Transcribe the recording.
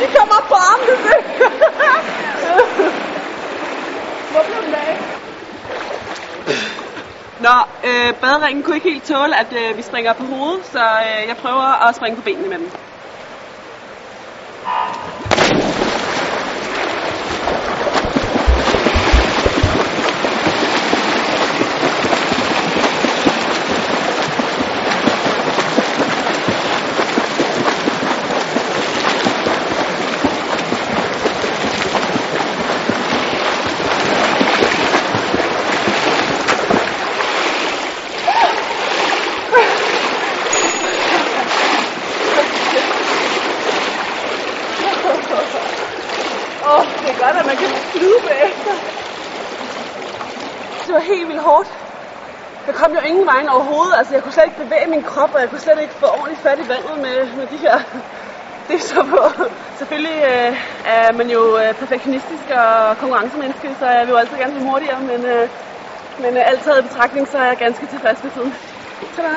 de kommer på armbesøg. Hvor blev den af? Nå, øh, baderingen kunne ikke helt tåle, at øh, vi springer på hovedet, så øh, jeg prøver at springe på benene med dem. Åh, oh, det er godt, at man kan flyde bagefter. Det var helt vildt hårdt. Jeg kom jo ingen vejen overhovedet. Altså, jeg kunne slet ikke bevæge min krop, og jeg kunne slet ikke få ordentligt fat i vandet med, med de her det så på. Selvfølgelig øh, er man jo øh, perfektionistisk og konkurrencemenneske, så jeg vil jo altid gerne blive hurtigere, men, øh, men øh, alt taget i betragtning, så er jeg ganske tilfreds med tiden. Tada!